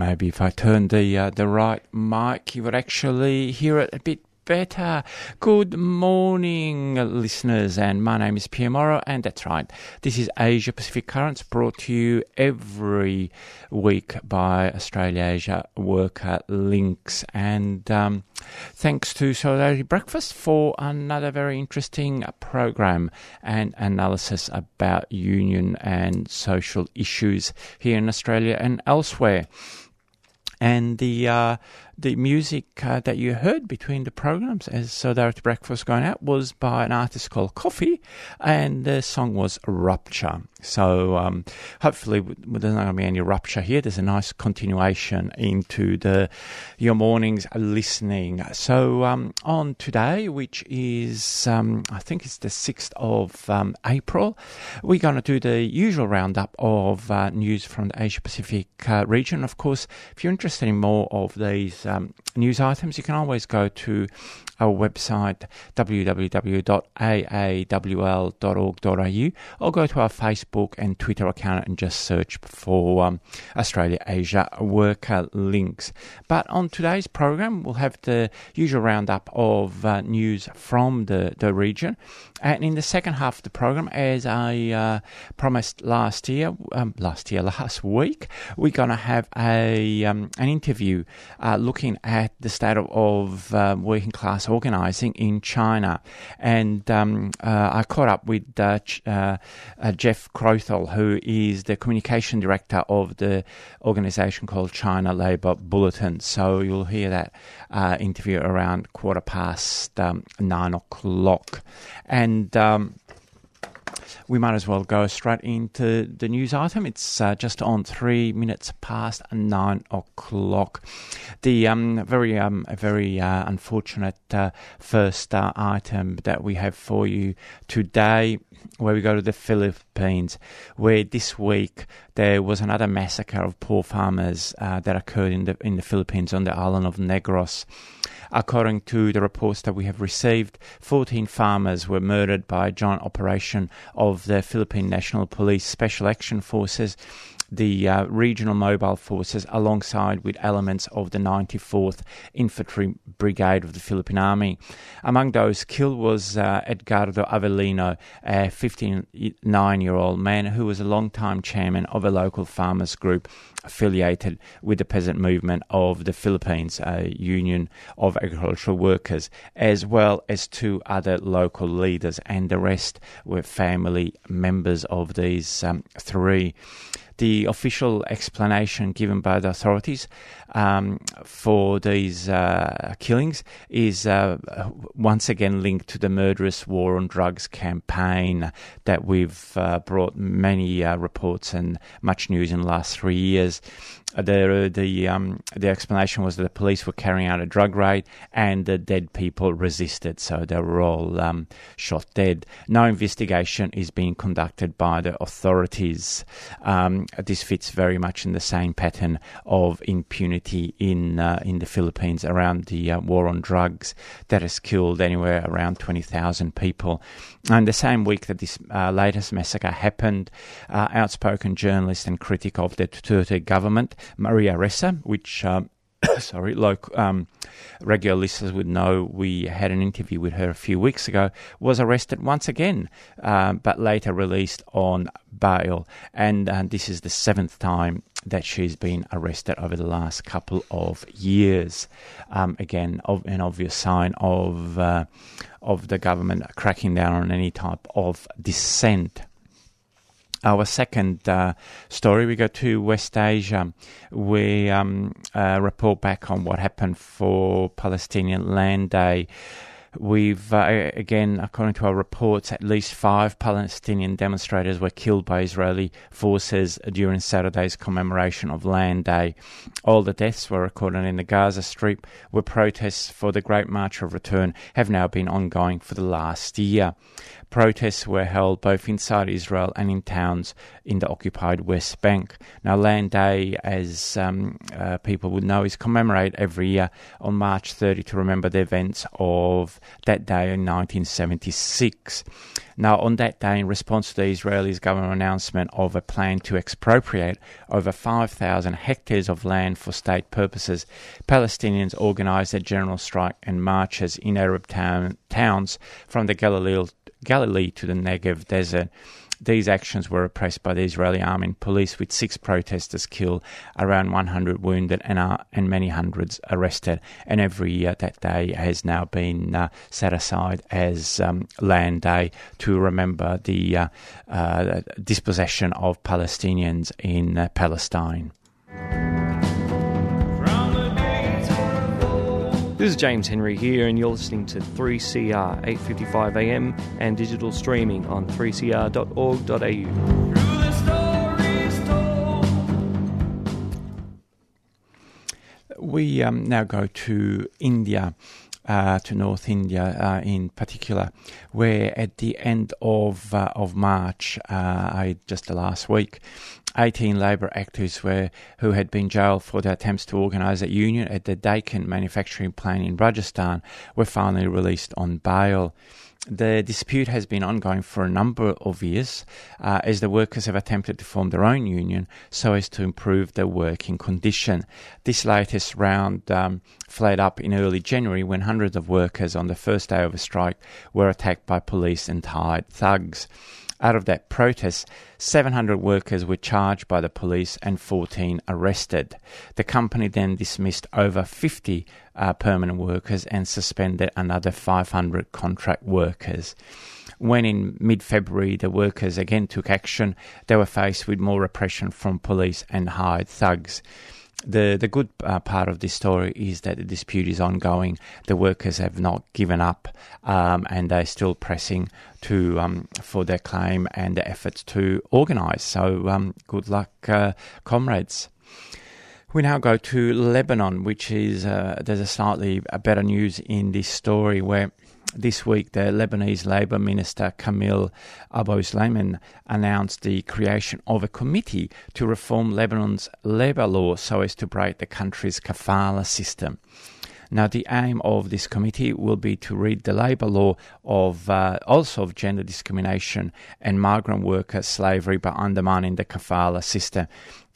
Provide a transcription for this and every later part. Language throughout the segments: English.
Maybe if I turn the uh, the right mic, you would actually hear it a bit better. Good morning, listeners, and my name is Pierre Morrow, and that's right. This is Asia Pacific Currents, brought to you every week by Australia Asia Worker Links, and um, thanks to Solidarity Breakfast for another very interesting program and analysis about union and social issues here in Australia and elsewhere and the uh, the music uh, that you heard between the programs as Solidarity Breakfast going out was by an artist called Coffee, and the song was Rupture. So um, hopefully there's not going to be any rupture here. There's a nice continuation into the your mornings listening. So um, on today, which is um, I think it's the sixth of um, April, we're going to do the usual roundup of uh, news from the Asia Pacific uh, region. Of course, if you're interested in more of these um, news items, you can always go to our website www.aawl.org.au or go to our Facebook and Twitter account and just search for um, Australia Asia Worker Links. But on today's program, we'll have the usual roundup of uh, news from the, the region. And in the second half of the program, as I uh, promised last year, um, last year, last week, we're going to have a um, an interview uh, looking at the state of, of uh, working class organising in China. And um, uh, I caught up with uh, Ch- uh, Jeff Crothall, who is the communication director of the organisation called China Labour Bulletin. So you'll hear that interview around quarter past um, nine o'clock. And um, we might as well go straight into the news item. It's uh, just on three minutes past nine o'clock. The um, very, um, very uh, unfortunate uh, first uh, item that we have for you today, where we go to the Philippines, where this week there was another massacre of poor farmers uh, that occurred in the in the Philippines on the island of Negros. According to the reports that we have received, 14 farmers were murdered by a joint operation of the Philippine National Police Special Action Forces the uh, regional mobile forces alongside with elements of the 94th Infantry Brigade of the Philippine Army. Among those killed was uh, Edgardo Avellino, a 59 year old man who was a long-time chairman of a local farmers group affiliated with the peasant movement of the Philippines, a union of agricultural workers, as well as two other local leaders, and the rest were family members of these um, three the official explanation given by the authorities um, for these uh, killings is uh, once again linked to the murderous war on drugs campaign that we've uh, brought many uh, reports and much news in the last three years the the um, the explanation was that the police were carrying out a drug raid and the dead people resisted, so they were all um, shot dead. No investigation is being conducted by the authorities. Um, this fits very much in the same pattern of impunity in uh, in the Philippines around the uh, war on drugs that has killed anywhere around twenty thousand people. And the same week that this uh, latest massacre happened, uh, outspoken journalist and critic of the Duterte government Maria Ressa, which um, sorry, local, um, regular listeners would know we had an interview with her a few weeks ago, was arrested once again, um, but later released on bail. And uh, this is the seventh time that she's been arrested over the last couple of years. Um, again, of, an obvious sign of uh, of the government cracking down on any type of dissent our second uh, story, we go to West Asia. We um, uh, report back on what happened for Palestinian Land Day. We've, uh, again, according to our reports, at least five Palestinian demonstrators were killed by Israeli forces during Saturday's commemoration of Land Day. All the deaths were recorded in the Gaza Strip, where protests for the Great March of Return have now been ongoing for the last year. Protests were held both inside Israel and in towns in the occupied West Bank. Now, Land Day, as um, uh, people would know, is commemorated every year on March 30 to remember the events of that day in 1976. Now, on that day, in response to the Israeli government announcement of a plan to expropriate over 5,000 hectares of land for state purposes, Palestinians organised a general strike and marches in Arab town, towns from the Galilee Galilee to the Negev desert. These actions were repressed by the Israeli army and police, with six protesters killed, around 100 wounded, and, uh, and many hundreds arrested. And every year that day has now been uh, set aside as um, Land Day to remember the uh, uh dispossession of Palestinians in uh, Palestine. This is James Henry here, and you're listening to 3CR 8:55 AM and digital streaming on 3cr.org.au. We um, now go to India. Uh, to North India uh, in particular, where at the end of uh, of March, I just the last week, 18 Labour activists were, who had been jailed for their attempts to organise a union at the Daikin manufacturing plant in Rajasthan were finally released on bail. The dispute has been ongoing for a number of years uh, as the workers have attempted to form their own union so as to improve their working condition. This latest round um, flared up in early January when hundreds of workers on the first day of a strike were attacked by police and hired thugs. Out of that protest, 700 workers were charged by the police and 14 arrested. The company then dismissed over 50 uh, permanent workers and suspended another 500 contract workers. When in mid February the workers again took action, they were faced with more repression from police and hired thugs the the good uh, part of this story is that the dispute is ongoing. The workers have not given up, um, and they're still pressing to um, for their claim and their efforts to organise. So um, good luck, uh, comrades. We now go to Lebanon, which is uh, there's a slightly better news in this story where this week, the Lebanese Labour Minister Kamil Sleiman announced the creation of a committee to reform Lebanon's labour law so as to break the country's kafala system. Now, the aim of this committee will be to read the labour law of uh, also of gender discrimination and migrant worker slavery by undermining the kafala system.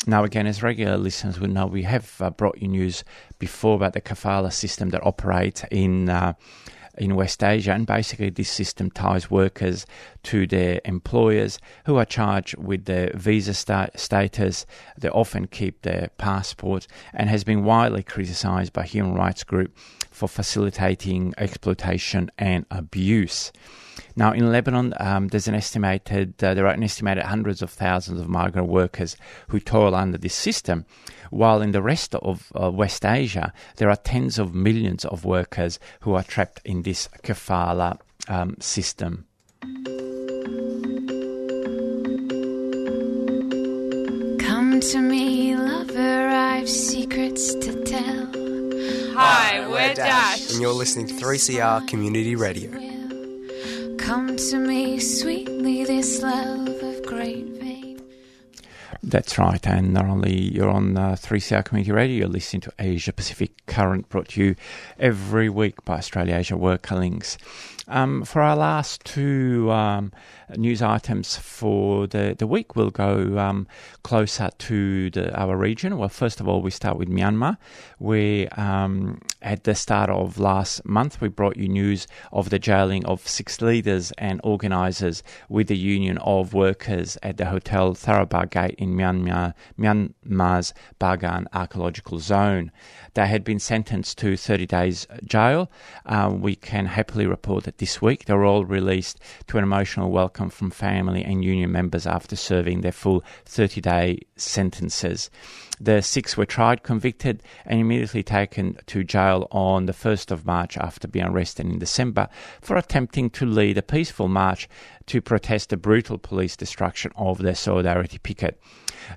Now, again, as regular listeners will know, we have uh, brought you news before about the kafala system that operates in. Uh, in West Asia, and basically this system ties workers to their employers who are charged with their visa sta- status. They often keep their passports and has been widely criticised by human rights groups for facilitating exploitation and abuse. Now, in Lebanon, um, there's an estimated uh, there are an estimated hundreds of thousands of migrant workers who toil under this system, while in the rest of uh, West Asia, there are tens of millions of workers who are trapped in this kafala um, system. Come to me, lover, I've secrets to tell. Hi, we're Dash. And you're listening to 3CR Community Radio. Come to me, sweetly, this love of great vein. that's right, and not only you're on uh, 3CR Community Radio, you're listening to Asia Pacific Current, brought to you every week by Australia Asia Worker Links. Um, for our last two um, news items for the, the week, we'll go um, closer to the, our region. Well, first of all, we start with Myanmar, where um, at the start of last month, we brought you news of the jailing of six leaders and organisers with the Union of Workers at the Hotel Tharabar Gate in Myanmar, Myanmar's Bagan Archaeological Zone. They had been sentenced to 30 days jail. Uh, we can happily report that this week. They were all released to an emotional welcome from family and union members after serving their full 30 day sentences. The six were tried, convicted, and immediately taken to jail on the 1st of March after being arrested in December for attempting to lead a peaceful march to protest the brutal police destruction of their Solidarity picket.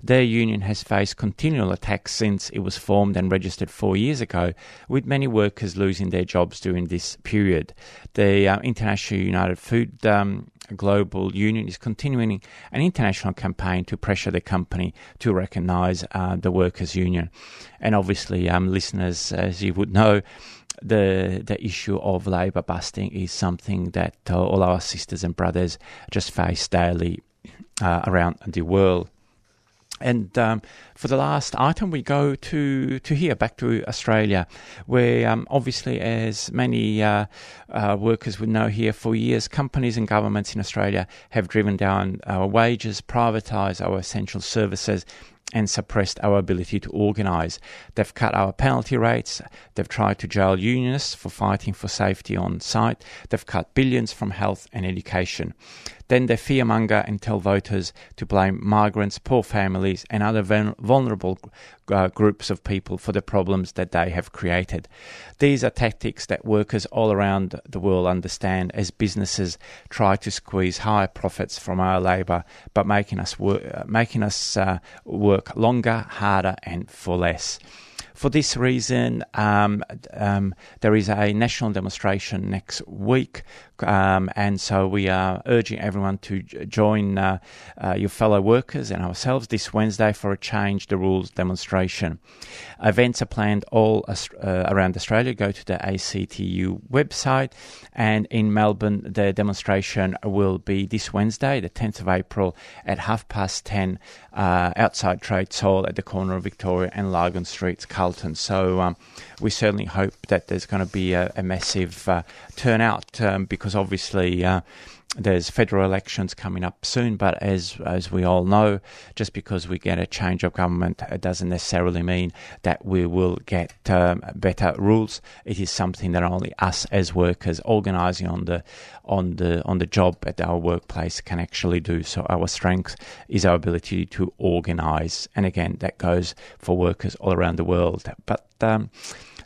Their union has faced continual attacks since it was formed and registered four years ago, with many workers losing their jobs during this period. The uh, International United Food um, Global Union is continuing an international campaign to pressure the company to recognise uh, the workers' union. And obviously, um, listeners, as you would know, the the issue of labour busting is something that uh, all our sisters and brothers just face daily uh, around the world. And um, for the last item, we go to, to here, back to Australia, where um, obviously, as many uh, uh, workers would know here, for years, companies and governments in Australia have driven down our wages, privatised our essential services, and suppressed our ability to organise. They've cut our penalty rates. They've tried to jail unionists for fighting for safety on site. They've cut billions from health and education. Then they fearmonger and tell voters to blame migrants, poor families, and other vulnerable uh, groups of people for the problems that they have created. These are tactics that workers all around the world understand as businesses try to squeeze higher profits from our labour, but making us work, uh, making us uh, work longer, harder, and for less. For this reason, um, um, there is a national demonstration next week, um, and so we are urging everyone to join uh, uh, your fellow workers and ourselves this Wednesday for a Change the Rules demonstration. Events are planned all uh, around Australia. Go to the ACTU website, and in Melbourne, the demonstration will be this Wednesday, the 10th of April, at half past 10 uh, outside Trades Hall at the corner of Victoria and Lygon Streets, Carlton. So um, we certainly hope that there's going to be a, a massive uh, turnout um, because obviously. Uh, there's federal elections coming up soon, but as as we all know, just because we get a change of government, it doesn't necessarily mean that we will get um, better rules. It is something that only us as workers organising on the on the on the job at our workplace can actually do. So our strength is our ability to organise, and again, that goes for workers all around the world. But um,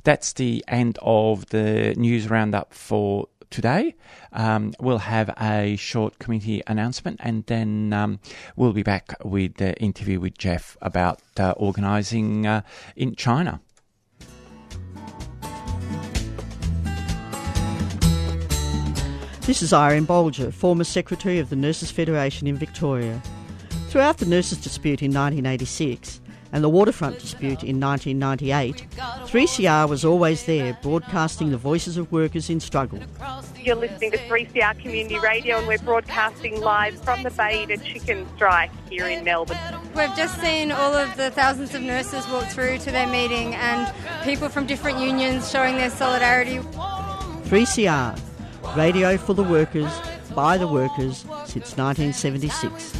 that's the end of the news roundup for today. Um, we'll have a short committee announcement and then um, we'll be back with the interview with Jeff about uh, organising uh, in China. This is Irene Bolger, former Secretary of the Nurses Federation in Victoria. Throughout the nurses' dispute in 1986, and the waterfront dispute in 1998, 3CR was always there broadcasting the voices of workers in struggle. You're listening to 3CR Community Radio and we're broadcasting live from the Bay-Eater Chicken Strike here in Melbourne. We've just seen all of the thousands of nurses walk through to their meeting and people from different unions showing their solidarity. 3CR, radio for the workers, by the workers since 1976.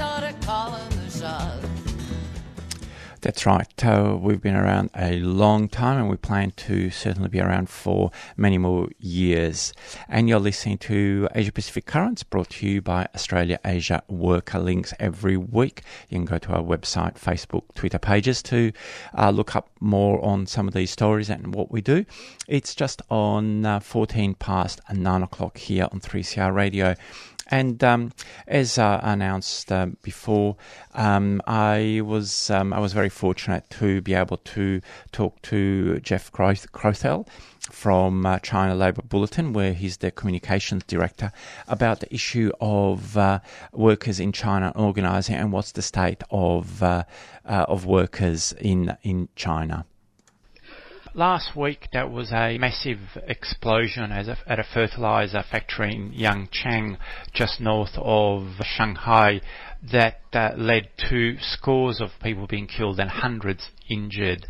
That's right. Uh, we've been around a long time and we plan to certainly be around for many more years. And you're listening to Asia Pacific Currents brought to you by Australia Asia Worker Links every week. You can go to our website, Facebook, Twitter pages to uh, look up more on some of these stories and what we do. It's just on uh, 14 past 9 o'clock here on 3CR Radio. And um, as uh, announced uh, before, um, I was um, I was very fortunate to be able to talk to Jeff Crothall from uh, China Labour Bulletin, where he's the communications director, about the issue of uh, workers in China organising and what's the state of uh, uh, of workers in in China. Last week, there was a massive explosion a, at a fertilizer factory in Yancheng, just north of Shanghai, that uh, led to scores of people being killed and hundreds injured.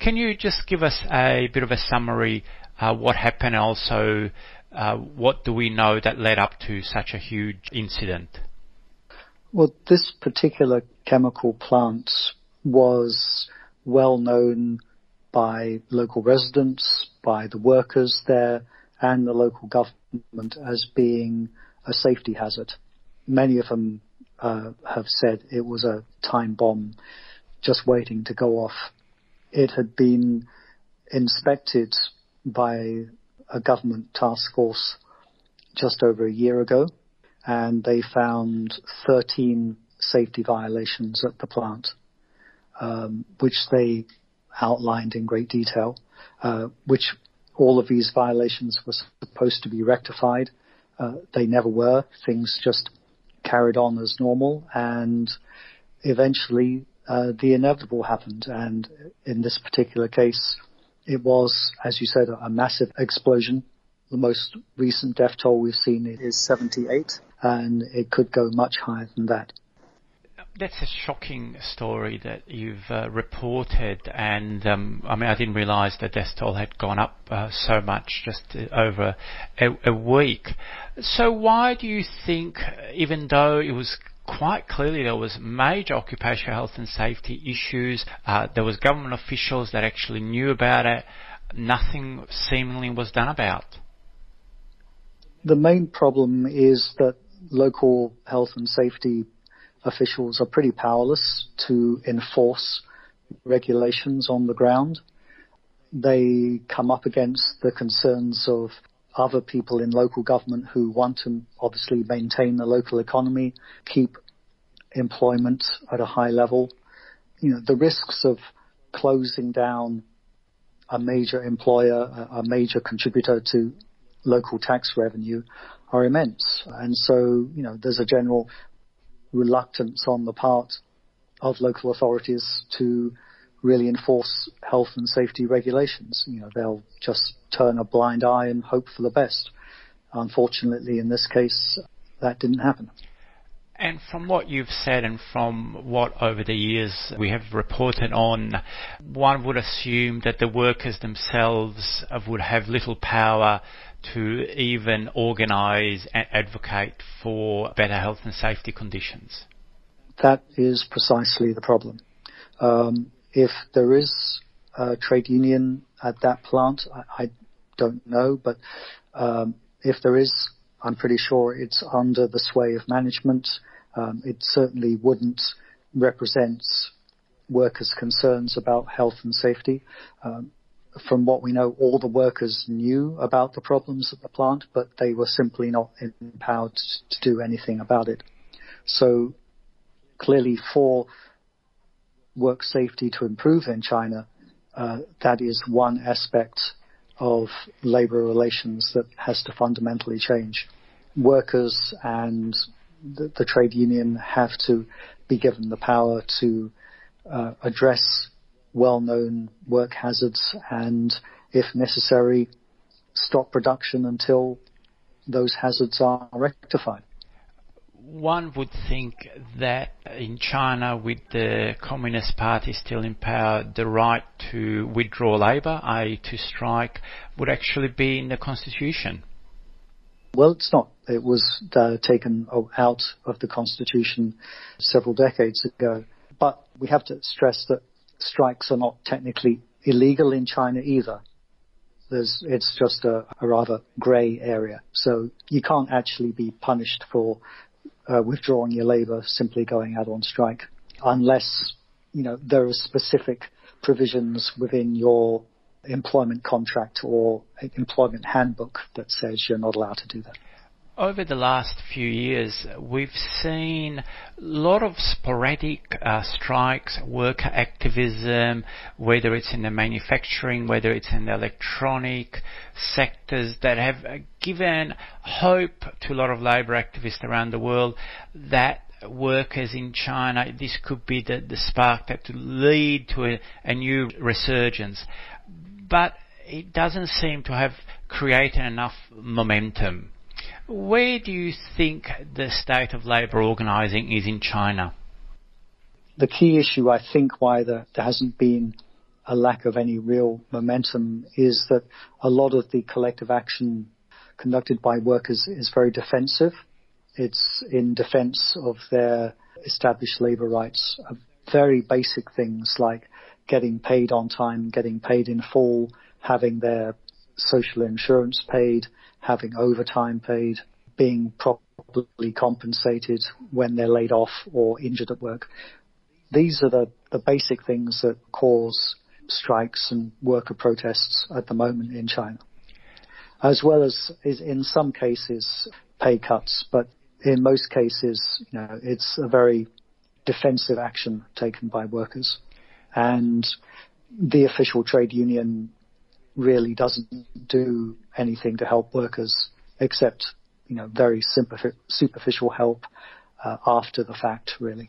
Can you just give us a bit of a summary uh, what happened? Also, uh, what do we know that led up to such a huge incident? Well, this particular chemical plant was well known by local residents, by the workers there, and the local government as being a safety hazard. Many of them uh, have said it was a time bomb just waiting to go off. It had been inspected by a government task force just over a year ago, and they found 13 safety violations at the plant, um, which they outlined in great detail, uh, which all of these violations were supposed to be rectified. Uh, they never were. Things just carried on as normal, and eventually uh, the inevitable happened. And in this particular case, it was, as you said, a massive explosion. The most recent death toll we've seen is 78, and it could go much higher than that that's a shocking story that you've uh, reported, and um, I mean, I didn't realise the death toll had gone up uh, so much just uh, over a, a, week. So, why do you think, even though it was quite clearly there was major occupational health and safety issues. Uh, there was government officials that actually knew about it. Nothing seemingly was done about. The main problem is that local health and safety officials are pretty powerless to enforce regulations on the ground. They come up against the concerns of other people in local government who want to obviously maintain the local economy, keep employment at a high level. You know, the risks of closing down a major employer, a major contributor to local tax revenue are immense. And so, you know, there's a general reluctance on the part of local authorities to really enforce health and safety regulations. You know, they'll just turn a blind eye and hope for the best. Unfortunately, in this case, that didn't happen. And from what you've said and from what over the years we have reported on, one would assume that the workers themselves would have little power to even organise and advocate for better health and safety conditions. That is precisely the problem. Um, if there is a trade union at that plant, I, I don't know, but um, if there is, I'm pretty sure it's under the sway of management. Um, it certainly wouldn't represent workers' concerns about health and safety. Um, from what we know, all the workers knew about the problems at the plant, but they were simply not empowered to do anything about it. So clearly for work safety to improve in China, uh, that is one aspect of labor relations that has to fundamentally change. Workers and the, the trade union have to be given the power to uh, address well-known work hazards and, if necessary, stop production until those hazards are rectified. One would think that in China, with the Communist Party still in power, the right to withdraw labour, i.e., to strike, would actually be in the constitution. Well, it's not. It was uh, taken out of the constitution several decades ago. But we have to stress that strikes are not technically illegal in China either. There's, it's just a, a rather grey area. So you can't actually be punished for uh, withdrawing your labour simply going out on strike unless, you know, there are specific provisions within your employment contract or employment handbook that says you're not allowed to do that over the last few years, we've seen a lot of sporadic uh, strikes, worker activism, whether it's in the manufacturing, whether it's in the electronic sectors that have uh, given hope to a lot of labor activists around the world that workers in China, this could be the, the spark that could lead to a, a new resurgence. But it doesn't seem to have created enough momentum. Where do you think the state of labour organising is in China? The key issue, I think, why the, there hasn't been a lack of any real momentum is that a lot of the collective action conducted by workers is very defensive. It's in defense of their established labor rights, very basic things like getting paid on time, getting paid in full, having their social insurance paid, having overtime paid, being properly compensated when they're laid off or injured at work. These are the, the basic things that cause strikes and worker protests at the moment in China. As well as is in some cases pay cuts, but in most cases, you know, it's a very defensive action taken by workers. And the official trade union really doesn't do anything to help workers except, you know, very superficial help uh, after the fact, really.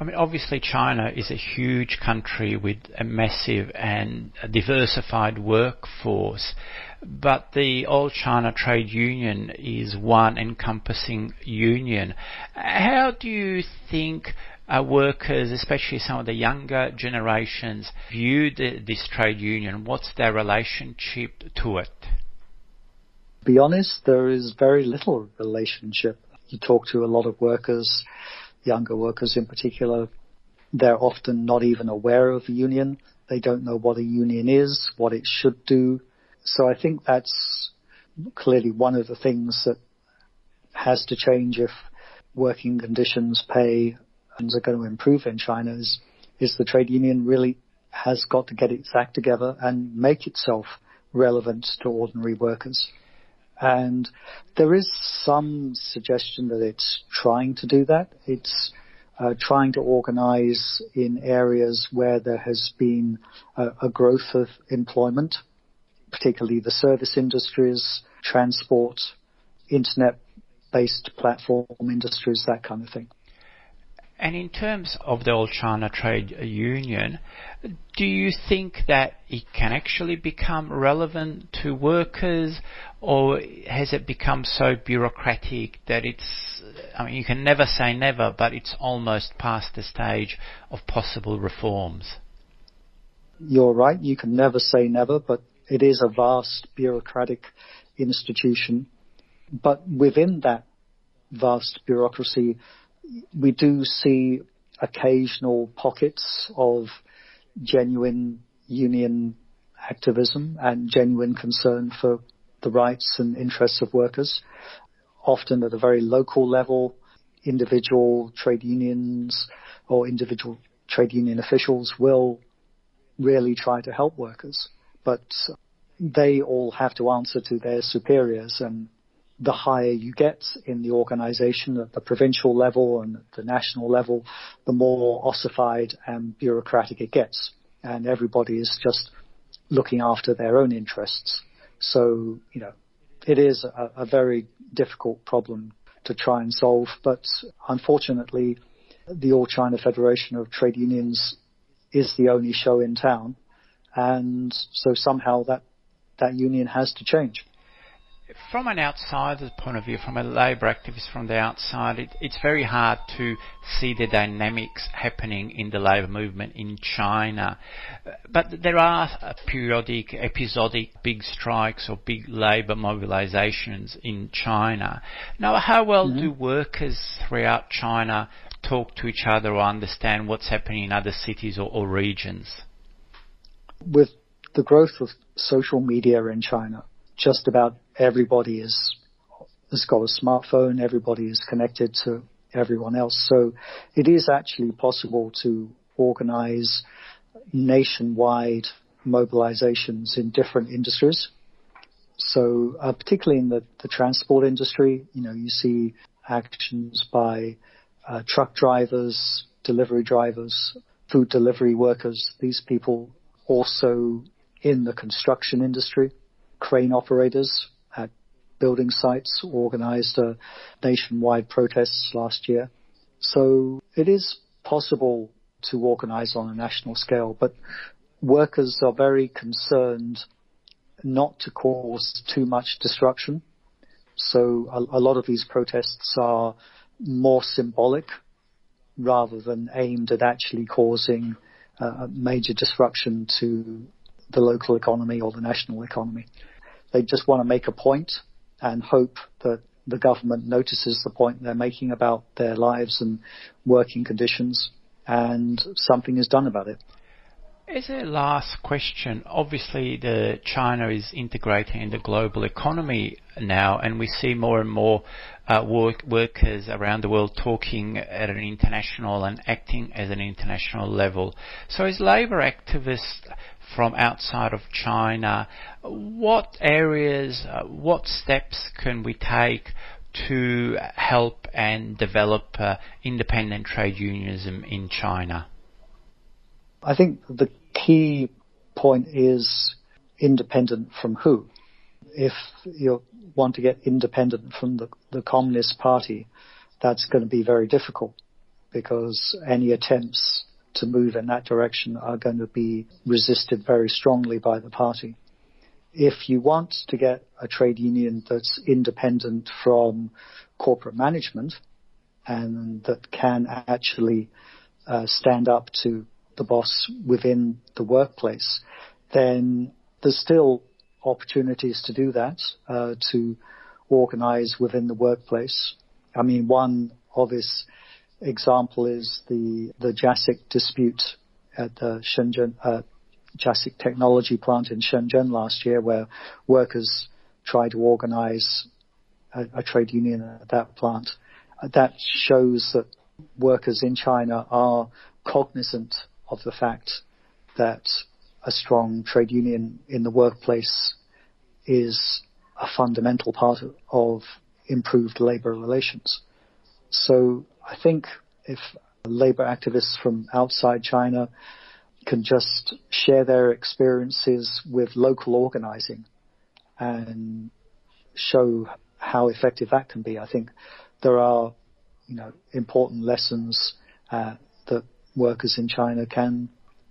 I mean, obviously, China is a huge country with a massive and diversified workforce, but the All China Trade Union is one encompassing union. How do you think uh, workers, especially some of the younger generations, view the, this trade union? What's their relationship to it? Be honest, there is very little relationship. You talk to a lot of workers younger workers in particular, they're often not even aware of a union. They don't know what a union is, what it should do. So I think that's clearly one of the things that has to change if working conditions, pay, are going to improve in China is, is the trade union really has got to get its act together and make itself relevant to ordinary workers. And there is some suggestion that it's trying to do that. It's uh, trying to organize in areas where there has been a, a growth of employment, particularly the service industries, transport, internet based platform industries, that kind of thing. And in terms of the All China Trade Union, do you think that it can actually become relevant to workers, or has it become so bureaucratic that it's, I mean, you can never say never, but it's almost past the stage of possible reforms? You're right, you can never say never, but it is a vast bureaucratic institution. But within that vast bureaucracy, we do see occasional pockets of genuine union activism and genuine concern for the rights and interests of workers, often at a very local level, individual trade unions or individual trade union officials will really try to help workers, but they all have to answer to their superiors and the higher you get in the organization at the provincial level and the national level, the more ossified and bureaucratic it gets. And everybody is just looking after their own interests. So, you know, it is a, a very difficult problem to try and solve, but unfortunately, the All China Federation of Trade Unions is the only show in town, and so somehow that that union has to change from an outsider's point of view, from a labour activist from the outside, it, it's very hard to see the dynamics happening in the labour movement in China. But there are periodic, episodic big strikes or big labour mobilisations in China. Now, how well mm-hmm. do workers throughout China talk to each other or understand what's happening in other cities or, or regions? With the growth of social media in China, just about everybody is has got a smartphone, everybody is connected to everyone else. So it is actually possible to organize nationwide mobilizations in different industries. So uh, particularly in the, the transport industry, you know, you see actions by uh, truck drivers, delivery drivers, food delivery workers, these people also in the construction industry crane operators at building sites organized a nationwide protests last year. So it is possible to organize on a national scale, but workers are very concerned not to cause too much destruction. So a, a lot of these protests are more symbolic rather than aimed at actually causing uh, major disruption to the local economy or the national economy. They just want to make a point and hope that the government notices the point they're making about their lives and working conditions and something is done about it. As a last question, obviously the China is integrating in the global economy now, and we see more and more uh, work, workers around the world talking at an international and acting at an international level. So, as labour activists from outside of China, what areas, uh, what steps can we take to help and develop uh, independent trade unionism in China? I think the key point is independent from who. If you want to get independent from the, the Communist Party, that's going to be very difficult because any attempts to move in that direction are going to be resisted very strongly by the party. If you want to get a trade union that's independent from corporate management and that can actually uh, stand up to the boss within the workplace, then there's still opportunities to do that, uh, to organize within the workplace. I mean, one obvious example is the, the JASIC dispute at the Shenzhen, uh, JASIC technology plant in Shenzhen last year where workers tried to organize a, a trade union at that plant. That shows that workers in China are cognizant of the fact that a strong trade union in the workplace is a fundamental part of improved labor relations. So I think if labor activists from outside China can just share their experiences with local organizing and show how effective that can be, I think there are, you know, important lessons uh, that workers in China can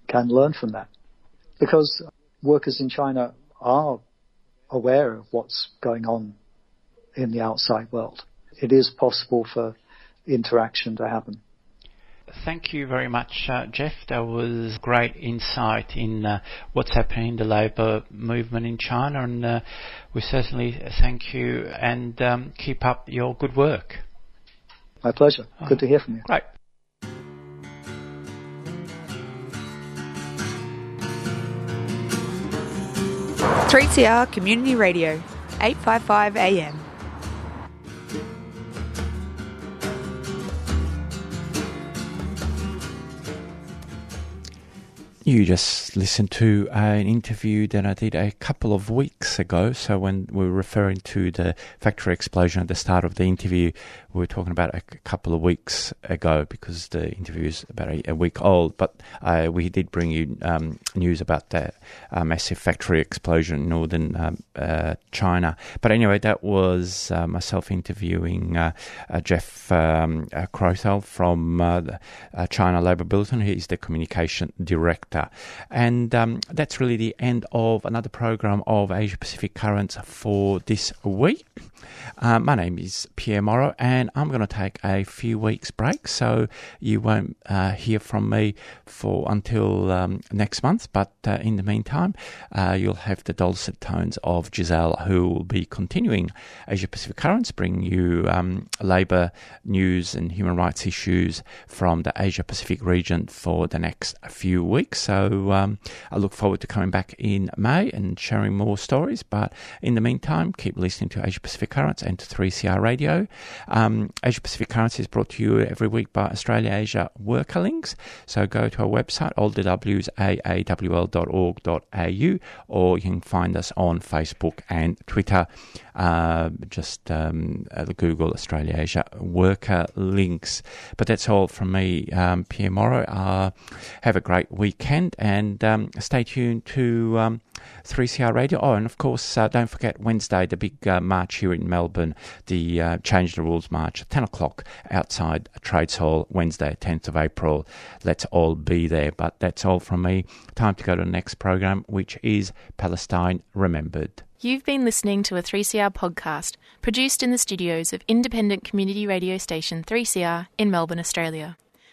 can learn from that, because workers in China are aware of what's going on in the outside world. It is possible for interaction to happen. Thank you very much, uh, Jeff. That was great insight in uh, what's happening in the labour movement in China, and uh, we certainly thank you and um, keep up your good work. My pleasure. Good to hear from you. Great. 3CR Community Radio, 855 AM. You just listened to an interview that I did a couple of weeks ago. So, when we were referring to the factory explosion at the start of the interview, we were talking about a couple of weeks ago because the interview is about a, week old. But uh, we did bring you um, news about the uh, massive factory explosion in northern um, uh, China. But anyway, that was uh, myself interviewing uh, uh, Jeff um, Crothall from China Labour Bulletin. He's the communication director. And um, that's really the end of another program of Asia Pacific Currents for this week. Uh, my name is Pierre Morrow, and I'm going to take a few weeks break, so you won't uh, hear from me for until um, next month. But uh, in the meantime, uh, you'll have the dulcet tones of Giselle, who will be continuing Asia Pacific Currents, bringing you um, labour news and human rights issues from the Asia Pacific region for the next few weeks. So um, I look forward to coming back in May and sharing more stories. But in the meantime, keep listening to Asia Pacific Currents and to 3CR Radio. Um, Asia Pacific Currents is brought to you every week by Australia Asia Worker Links. So go to our website, oldwsawl.org.au, or you can find us on Facebook and Twitter. Uh, just um, uh, Google Australia Asia Worker Links. But that's all from me, um, Pierre Morrow. Uh, have a great weekend and um, stay tuned to um, 3CR Radio. Oh, and of course, uh, don't forget Wednesday, the big uh, march here in Melbourne, the uh, Change the Rules March, 10 o'clock outside Trades Hall, Wednesday, 10th of April. Let's all be there. But that's all from me. Time to go to the next program, which is Palestine Remembered. You've been listening to a 3CR podcast produced in the studios of independent community radio station 3CR in Melbourne, Australia.